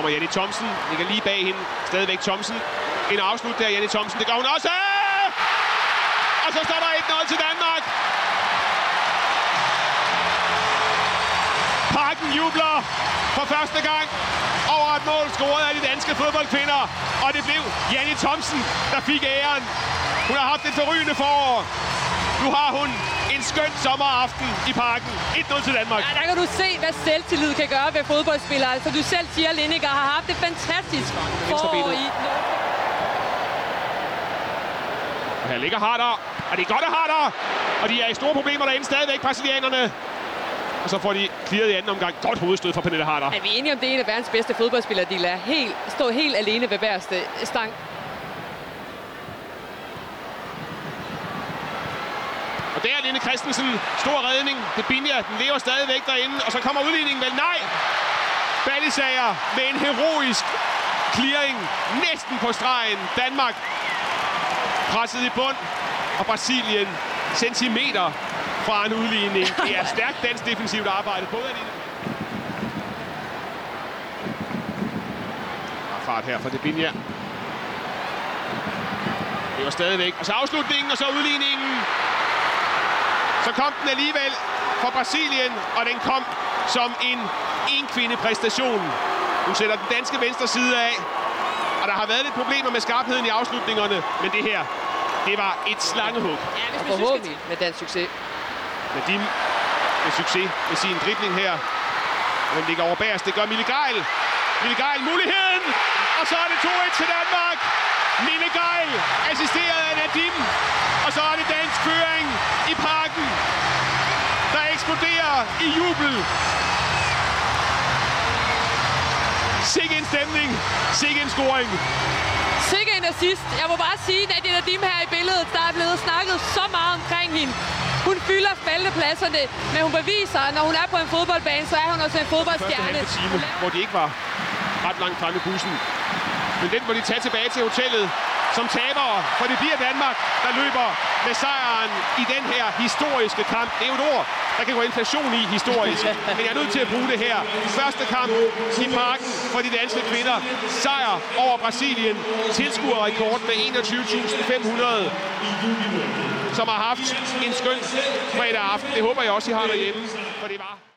kommer Jenny Thomsen. Ligger lige bag hende. Stadigvæk Thomsen. En afslut der, Jenny Thomsen. Det gør hun også! Og så står der 1-0 til Danmark. Parken jubler for første gang over et mål scoret af de danske fodboldkvinder. Og det blev Janni Thomsen, der fik æren. Hun har haft et forrygende forår. Nu har hun en skøn sommeraften i parken. 1-0 til Danmark. Ja, der kan du se, hvad selvtillid kan gøre ved fodboldspillere. Altså, du selv siger, at Lineker har haft et fantastisk forår i... Og her ligger Harder, og det er godt af Harder. Og de er i store problemer derinde stadigvæk, brasilianerne. Og så får de clearet i anden omgang. Godt hovedstød fra Pernille Harder. Er vi enige om, det er en af verdens bedste fodboldspillere, de lader helt, stå helt alene ved hver stang? Og der er Linde Christensen. Stor redning. Det Binja, den lever stadigvæk derinde. Og så kommer udligningen vel. Nej! Ballisager med en heroisk clearing. Næsten på stregen. Danmark presset i bund. Og Brasilien centimeter fra en udligning. Det er stærkt dansk defensivt arbejde. Både af Linde... fart her fra Debinja. Det var stadigvæk. Og så afslutningen, og så udligningen. Så kom den alligevel for Brasilien, og den kom som en en-kvinde-præstation. Nu sætter den danske venstre side af, og der har været lidt problemer med skarpheden i afslutningerne, men det her, det var et slangehug. Ja, hvis man forhåbentlig med den succes. Nadim med succes med sin dribling her. Den ligger over bagerst. Det gør Mille Geil. Mille Geil muligheden. Og så er det 2-1 til Danmark. Mille Geil assisteret af Nadim. Og så er det dansk føring i parken, der eksploderer i jubel. Sikke en stemning. Sikke en scoring. Sikke en assist. Jeg må bare sige, at er Nadim her i billedet, der er blevet snakket så meget omkring hende. Hun fylder spaltepladserne, men hun beviser, at når hun er på en fodboldbane, så er hun også en fodboldstjerne. Første time, hvor de ikke var ret langt fremme i bussen. Men den må de tage tilbage til hotellet som tabere, for det bliver Danmark, der løber med sejren i den her historiske kamp. Det er jo et ord, der kan gå inflation i historisk, men jeg er nødt til at bruge det her. Første kamp i parken for de danske kvinder. Sejr over Brasilien. Tilskuerrekord med 21.500 som har haft en skøn fredag aften. Det håber jeg også, I har derhjemme, for det var